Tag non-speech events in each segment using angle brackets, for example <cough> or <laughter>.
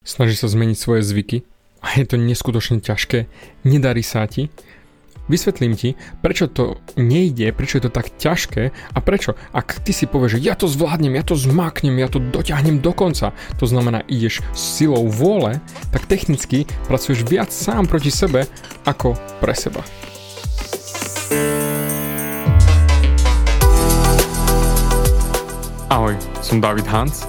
Snažíš sa zmeniť svoje zvyky a je to neskutočne ťažké, nedarí sa ti. Vysvetlím ti, prečo to nejde, prečo je to tak ťažké a prečo, ak ty si povieš, že ja to zvládnem, ja to zmaknem, ja to dotiahnem do konca, to znamená ideš s silou vôle, tak technicky pracuješ viac sám proti sebe ako pre seba. Ahoj, som David Hans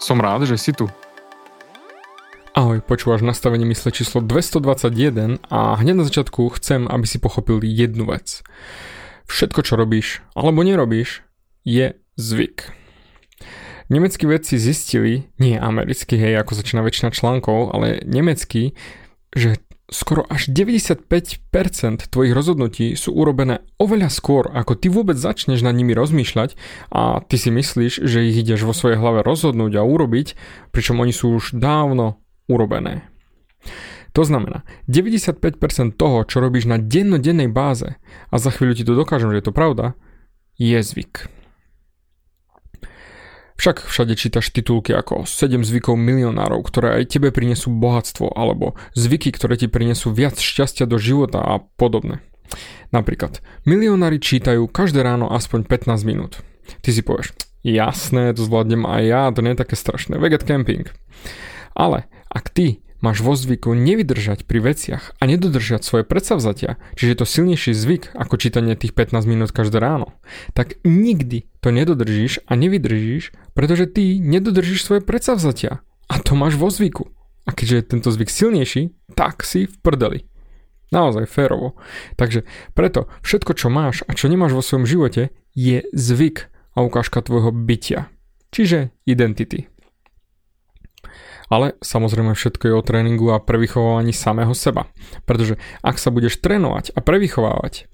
Som rád, že si tu. Ahoj, počúvaš nastavenie mysle číslo 221 a hneď na začiatku chcem, aby si pochopil jednu vec. Všetko, čo robíš alebo nerobíš, je zvyk. Nemeckí vedci zistili, nie americkí, hej, ako začína väčšina článkov, ale nemeckí, že skoro až 95% tvojich rozhodnutí sú urobené oveľa skôr, ako ty vôbec začneš nad nimi rozmýšľať a ty si myslíš, že ich ideš vo svojej hlave rozhodnúť a urobiť, pričom oni sú už dávno urobené. To znamená, 95% toho, čo robíš na dennodennej báze, a za chvíľu ti to dokážem, že je to pravda, je zvyk. Však všade čítaš titulky ako 7 zvykov milionárov, ktoré aj tebe prinesú bohatstvo, alebo zvyky, ktoré ti prinesú viac šťastia do života a podobne. Napríklad, milionári čítajú každé ráno aspoň 15 minút. Ty si povieš, jasné, to zvládnem aj ja, to nie je také strašné, veget camping. Ale ak ty máš vo zvyku nevydržať pri veciach a nedodržať svoje predsavzatia, čiže je to silnejší zvyk ako čítanie tých 15 minút každé ráno, tak nikdy to nedodržíš a nevydržíš, pretože ty nedodržíš svoje predsavzatia. A to máš vo zvyku. A keďže je tento zvyk silnejší, tak si v prdeli. Naozaj férovo. Takže preto všetko, čo máš a čo nemáš vo svojom živote, je zvyk a ukážka tvojho bytia. Čiže identity. Ale samozrejme všetko je o tréningu a prevychovávaní samého seba. Pretože ak sa budeš trénovať a prevychovávať,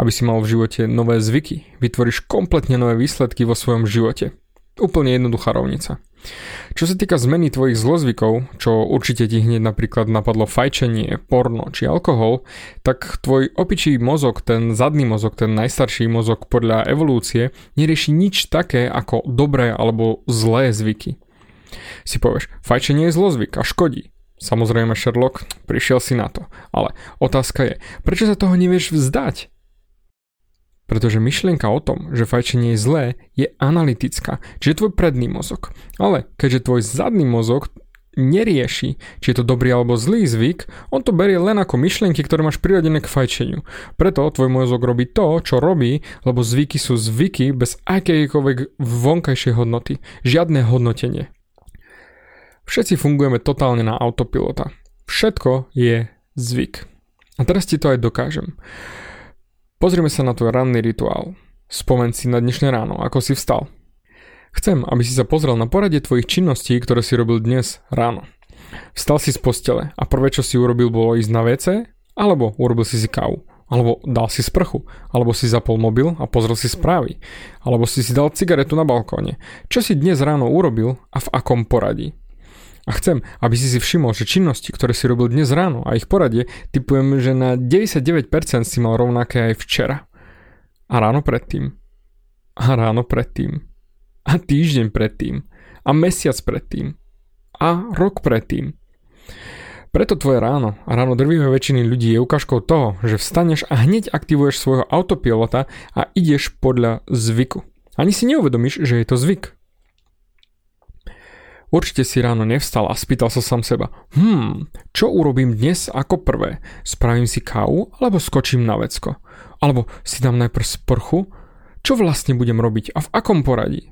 aby si mal v živote nové zvyky, vytvoríš kompletne nové výsledky vo svojom živote. Úplne jednoduchá rovnica. Čo sa týka zmeny tvojich zlozvykov, čo určite ti hneď napríklad napadlo fajčenie, porno či alkohol, tak tvoj opičí mozog, ten zadný mozog, ten najstarší mozog podľa evolúcie, nerieši nič také ako dobré alebo zlé zvyky. Si povieš, fajčenie je zlozvyk a škodí. Samozrejme Sherlock, prišiel si na to. Ale otázka je, prečo sa toho nevieš vzdať? Pretože myšlienka o tom, že fajčenie je zlé, je analytická, čiže tvoj predný mozog. Ale keďže tvoj zadný mozog nerieši, či je to dobrý alebo zlý zvyk, on to berie len ako myšlienky, ktoré máš prirodené k fajčeniu. Preto tvoj mozog robí to, čo robí, lebo zvyky sú zvyky bez akejkoľvek vonkajšej hodnoty. Žiadne hodnotenie. Všetci fungujeme totálne na autopilota. Všetko je zvyk. A teraz ti to aj dokážem. Pozrieme sa na tvoj ranný rituál. Spomen si na dnešné ráno, ako si vstal. Chcem, aby si sa pozrel na poradie tvojich činností, ktoré si robil dnes ráno. Vstal si z postele a prvé, čo si urobil, bolo ísť na WC, alebo urobil si si kávu, alebo dal si sprchu, alebo si zapol mobil a pozrel si správy, alebo si si dal cigaretu na balkóne. Čo si dnes ráno urobil a v akom poradí? A chcem, aby si si všimol, že činnosti, ktoré si robil dnes ráno a ich poradie, typujem, že na 99% si mal rovnaké aj včera. A ráno predtým. A ráno predtým. A týždeň predtým. A mesiac predtým. A rok predtým. Preto tvoje ráno a ráno drvivé väčšiny ľudí je ukážkou toho, že vstaneš a hneď aktivuješ svojho autopilota a ideš podľa zvyku. Ani si neuvedomíš, že je to zvyk. Určite si ráno nevstal a spýtal sa sám seba, hmm, čo urobím dnes ako prvé? Spravím si kávu alebo skočím na vecko? Alebo si dám najprv sprchu? Čo vlastne budem robiť a v akom poradí?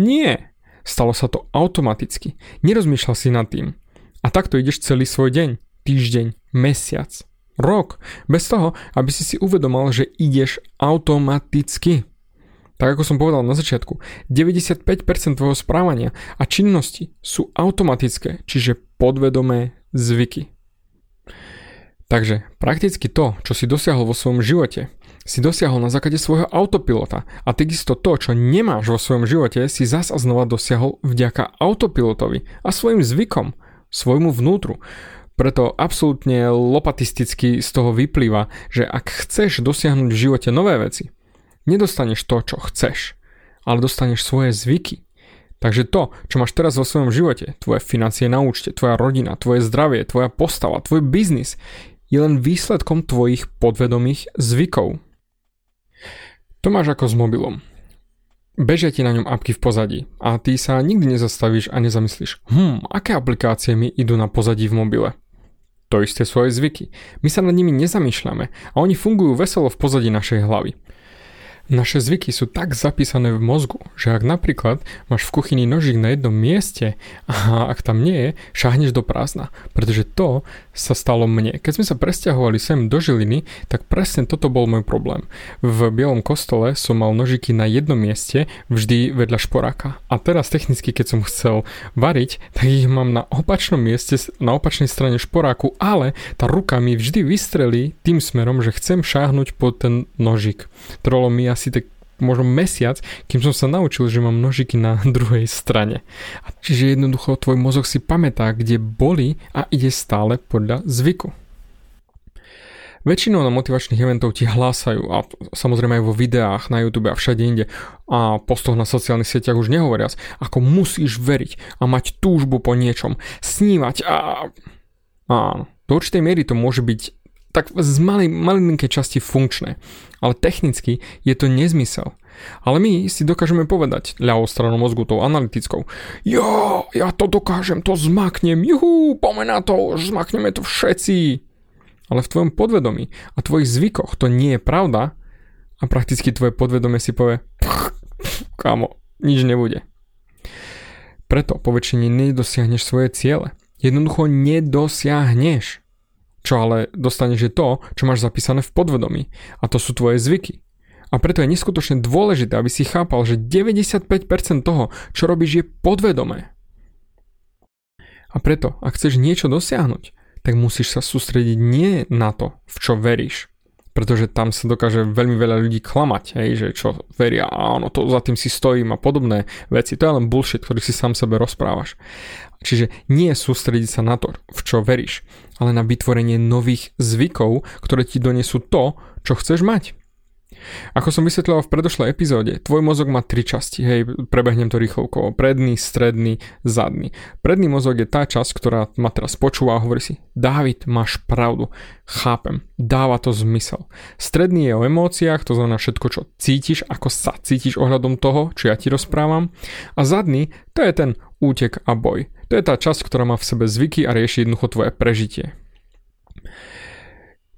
Nie, stalo sa to automaticky. Nerozmýšľal si nad tým. A takto ideš celý svoj deň, týždeň, mesiac, rok, bez toho, aby si si uvedomal, že ideš automaticky. Tak ako som povedal na začiatku, 95% tvojho správania a činnosti sú automatické, čiže podvedomé zvyky. Takže prakticky to, čo si dosiahol vo svojom živote, si dosiahol na základe svojho autopilota a takisto to, čo nemáš vo svojom živote, si zas a znova dosiahol vďaka autopilotovi a svojim zvykom, svojmu vnútru. Preto absolútne lopatisticky z toho vyplýva, že ak chceš dosiahnuť v živote nové veci, nedostaneš to, čo chceš, ale dostaneš svoje zvyky. Takže to, čo máš teraz vo svojom živote, tvoje financie na účte, tvoja rodina, tvoje zdravie, tvoja postava, tvoj biznis, je len výsledkom tvojich podvedomých zvykov. To máš ako s mobilom. Bežia ti na ňom apky v pozadí a ty sa nikdy nezastavíš a nezamyslíš, hm, aké aplikácie mi idú na pozadí v mobile. To isté svoje zvyky. My sa nad nimi nezamýšľame a oni fungujú veselo v pozadí našej hlavy. Naše zvyky sú tak zapísané v mozgu, že ak napríklad máš v kuchyni nožík na jednom mieste a ak tam nie je, šahneš do prázdna. Pretože to sa stalo mne. Keď sme sa presťahovali sem do Žiliny, tak presne toto bol môj problém. V Bielom kostole som mal nožiky na jednom mieste, vždy vedľa šporáka. A teraz technicky, keď som chcel variť, tak ich mám na opačnom mieste, na opačnej strane šporáku, ale tá ruka mi vždy vystrelí tým smerom, že chcem šáhnuť po ten nožik. Trolo mi asi tak možno mesiac, kým som sa naučil, že mám nožiky na <laughs> druhej strane. Čiže jednoducho tvoj mozog si pamätá, kde boli a ide stále podľa zvyku. Väčšinou na motivačných eventov ti hlásajú a samozrejme aj vo videách na YouTube a všade inde a postoch na sociálnych sieťach už nehovoriac, ako musíš veriť a mať túžbu po niečom, snívať a... Áno, do určitej miery to môže byť tak z malej, malinkej časti funkčné. Ale technicky je to nezmysel. Ale my si dokážeme povedať ľavou stranou mozgu, tou analytickou, jo, ja to dokážem, to zmaknem, juhu, pomená to, zmakneme to všetci. Ale v tvojom podvedomí a tvojich zvykoch to nie je pravda a prakticky tvoje podvedomie si povie, kámo, nič nebude. Preto po väčšine nedosiahneš svoje ciele. Jednoducho nedosiahneš. Čo ale dostaneš je to, čo máš zapísané v podvedomí. A to sú tvoje zvyky. A preto je neskutočne dôležité, aby si chápal, že 95% toho, čo robíš, je podvedomé. A preto, ak chceš niečo dosiahnuť, tak musíš sa sústrediť nie na to, v čo veríš, pretože tam sa dokáže veľmi veľa ľudí klamať, hej, že čo veria, áno, to za tým si stojím a podobné veci. To je len bullshit, ktorý si sám sebe rozprávaš. Čiže nie sústrediť sa na to, v čo veríš, ale na vytvorenie nových zvykov, ktoré ti donesú to, čo chceš mať. Ako som vysvetľoval v predošlej epizóde, tvoj mozog má tri časti, hej, prebehnem to rýchlovkovo. Predný, stredný, zadný. Predný mozog je tá časť, ktorá ma teraz počúva a hovorí si, David, máš pravdu, chápem, dáva to zmysel. Stredný je o emóciách, to znamená všetko, čo cítiš, ako sa cítiš ohľadom toho, čo ja ti rozprávam. A zadný, to je ten útek a boj. To je tá časť, ktorá má v sebe zvyky a rieši jednoducho tvoje prežitie.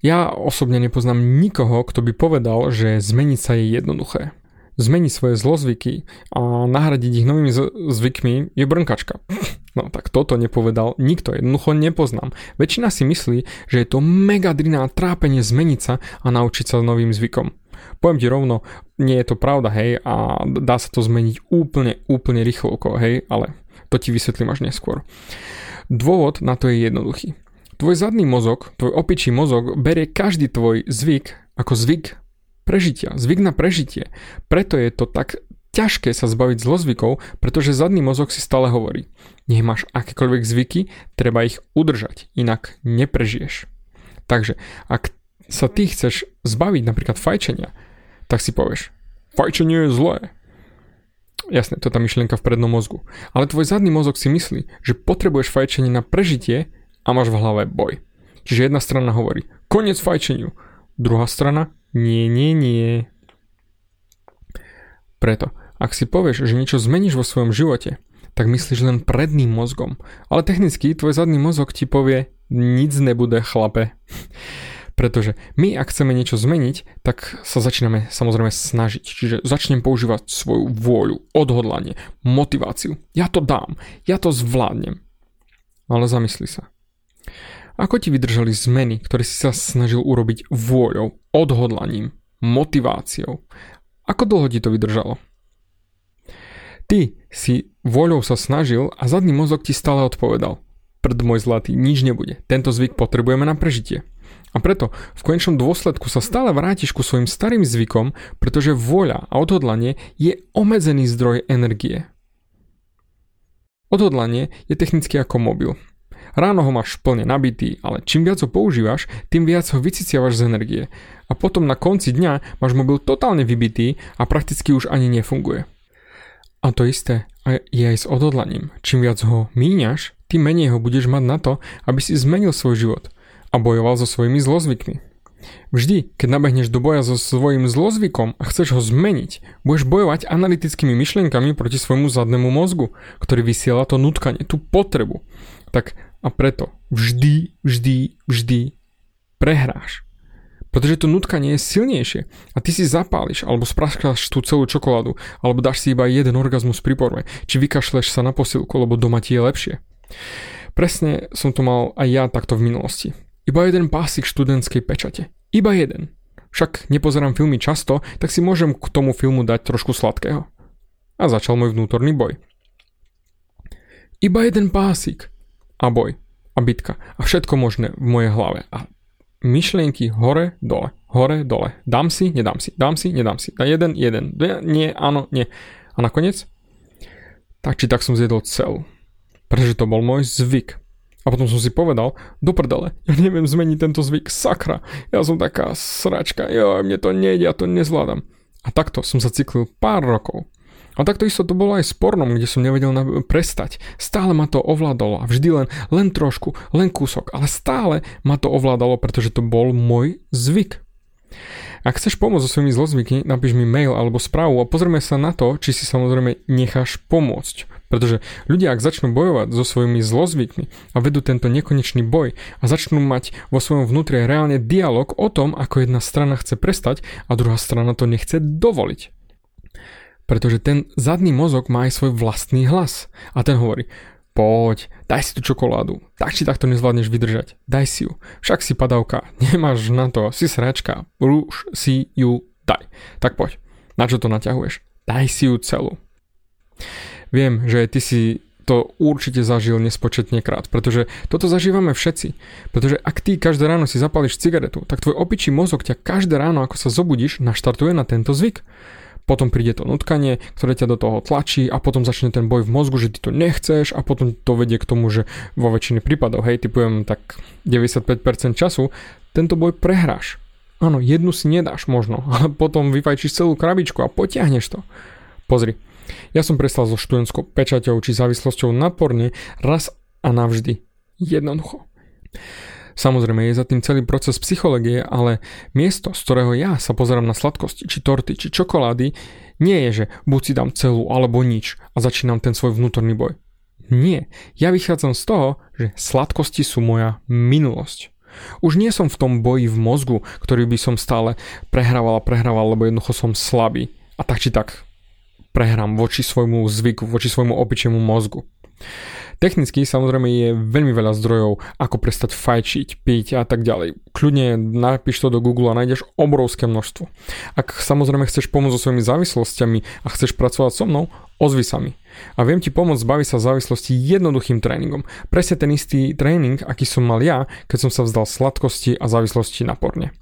Ja osobne nepoznám nikoho, kto by povedal, že zmeniť sa je jednoduché. Zmeniť svoje zlozvyky a nahradiť ich novými zvykmi je brnkačka. No tak toto nepovedal nikto, jednoducho nepoznám. Väčšina si myslí, že je to mega driná trápenie zmeniť sa a naučiť sa novým zvykom. Poviem ti rovno, nie je to pravda, hej, a dá sa to zmeniť úplne, úplne rýchlo, hej, ale to ti vysvetlím až neskôr. Dôvod na to je jednoduchý. Tvoj zadný mozog, tvoj opičí mozog berie každý tvoj zvyk ako zvyk prežitia, zvyk na prežitie. Preto je to tak ťažké sa zbaviť zlozvykov, pretože zadný mozog si stále hovorí, nech máš akékoľvek zvyky, treba ich udržať, inak neprežiješ. Takže ak sa ty chceš zbaviť napríklad fajčenia, tak si povieš, fajčenie je zlé. Jasné, to je tá myšlienka v prednom mozgu. Ale tvoj zadný mozog si myslí, že potrebuješ fajčenie na prežitie a máš v hlave boj. Čiže jedna strana hovorí, koniec fajčeniu. Druhá strana, nie, nie, nie. Preto, ak si povieš, že niečo zmeníš vo svojom živote, tak myslíš len predným mozgom. Ale technicky tvoj zadný mozog ti povie, nic nebude chlape. <laughs> Pretože my, ak chceme niečo zmeniť, tak sa začíname samozrejme snažiť. Čiže začnem používať svoju vôľu, odhodlanie, motiváciu. Ja to dám, ja to zvládnem. Ale zamysli sa. Ako ti vydržali zmeny, ktoré si sa snažil urobiť vôľou, odhodlaním, motiváciou? Ako dlho ti to vydržalo? Ty si vôľou sa snažil a zadný mozog ti stále odpovedal. Prd môj zlatý, nič nebude. Tento zvyk potrebujeme na prežitie. A preto v konečnom dôsledku sa stále vrátiš ku svojim starým zvykom, pretože vôľa a odhodlanie je obmedzený zdroj energie. Odhodlanie je technicky ako mobil. Ráno ho máš plne nabitý, ale čím viac ho používaš, tým viac ho vyciciavaš z energie. A potom na konci dňa máš mobil totálne vybitý a prakticky už ani nefunguje. A to isté je aj s odhodlaním. Čím viac ho míňaš, tým menej ho budeš mať na to, aby si zmenil svoj život a bojoval so svojimi zlozvykmi. Vždy, keď nabehneš do boja so svojím zlozvykom a chceš ho zmeniť, budeš bojovať analytickými myšlienkami proti svojmu zadnému mozgu, ktorý vysiela to nutkanie, tú potrebu. Tak a preto vždy, vždy, vždy prehráš. Pretože to nutkanie je silnejšie a ty si zapáliš alebo spraškáš tú celú čokoládu alebo dáš si iba jeden orgazmus pri porve, či vykašleš sa na posilku, lebo doma ti je lepšie. Presne som to mal aj ja takto v minulosti. Iba jeden pásik študentskej pečate. Iba jeden. Však nepozerám filmy často, tak si môžem k tomu filmu dať trošku sladkého. A začal môj vnútorný boj. Iba jeden pásik. A boj. A bitka. A všetko možné v mojej hlave. A myšlienky hore, dole, hore, dole. Dám si, nedám si, dám si, nedám si. Na jeden, jeden. Nie, áno, nie. A nakoniec? Tak či tak som zjedol celú. Pretože to bol môj zvyk. A potom som si povedal, do prdele, ja neviem zmeniť tento zvyk, sakra, ja som taká sračka, jo, mne to nejde, ja to nezvládam. A takto som sa cyklil pár rokov. A takto isto to bolo aj s pornom, kde som nevedel na- prestať. Stále ma to ovládalo a vždy len, len trošku, len kúsok, ale stále ma to ovládalo, pretože to bol môj zvyk. Ak chceš pomôcť so svojimi zlozvyky, napíš mi mail alebo správu a pozrieme sa na to, či si samozrejme necháš pomôcť. Pretože ľudia, ak začnú bojovať so svojimi zlozvykmi a vedú tento nekonečný boj a začnú mať vo svojom vnútri reálne dialog o tom, ako jedna strana chce prestať a druhá strana to nechce dovoliť. Pretože ten zadný mozog má aj svoj vlastný hlas. A ten hovorí, poď, daj si tú čokoládu, tak či takto nezvládneš vydržať, daj si ju, však si padavka, <laughs> nemáš na to, si sračka, už si ju daj. Tak poď, na čo to naťahuješ? Daj si ju celú. Viem, že ty si to určite zažil nespočetne krát, pretože toto zažívame všetci. Pretože ak ty každé ráno si zapališ cigaretu, tak tvoj opičí mozog ťa každé ráno, ako sa zobudíš, naštartuje na tento zvyk. Potom príde to nutkanie, ktoré ťa do toho tlačí a potom začne ten boj v mozgu, že ty to nechceš a potom to vedie k tomu, že vo väčšine prípadov, hej, typujem tak 95% času, tento boj prehráš. Áno, jednu si nedáš možno, <laughs> ale potom vyfajčíš celú krabičku a potiahneš to. Pozri, ja som prestal so študentskou pečaťou či závislosťou nadporne raz a navždy. Jednoducho. Samozrejme je za tým celý proces psychológie, ale miesto, z ktorého ja sa pozerám na sladkosti, či torty, či čokolády, nie je, že buď si dám celú alebo nič a začínam ten svoj vnútorný boj. Nie, ja vychádzam z toho, že sladkosti sú moja minulosť. Už nie som v tom boji v mozgu, ktorý by som stále prehrával a prehrával, lebo jednoducho som slabý. A tak či tak prehrám voči svojmu zvyku, voči svojmu opičiemu mozgu. Technicky samozrejme je veľmi veľa zdrojov, ako prestať fajčiť, piť a tak ďalej. Kľudne napíš to do Google a nájdeš obrovské množstvo. Ak samozrejme chceš pomôcť so svojimi závislostiami a chceš pracovať so mnou, ozvi sa mi. A viem ti pomôcť zbaviť sa závislosti jednoduchým tréningom. Presne ten istý tréning, aký som mal ja, keď som sa vzdal sladkosti a závislosti na porne.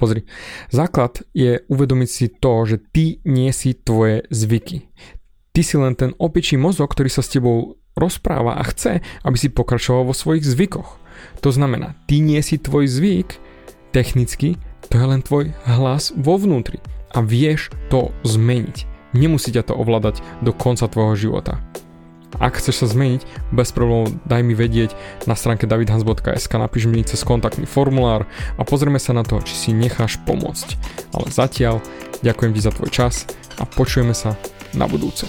Pozri, základ je uvedomiť si to, že ty nie si tvoje zvyky. Ty si len ten opičí mozog, ktorý sa s tebou rozpráva a chce, aby si pokračoval vo svojich zvykoch. To znamená, ty nie si tvoj zvyk, technicky to je len tvoj hlas vo vnútri a vieš to zmeniť. Nemusí ťa to ovládať do konca tvojho života. Ak chceš sa zmeniť, bez problémov daj mi vedieť na stránke davidhans.sk, napíš mi cez kontaktný formulár a pozrieme sa na to, či si necháš pomôcť. Ale zatiaľ ďakujem ti za tvoj čas a počujeme sa na budúce.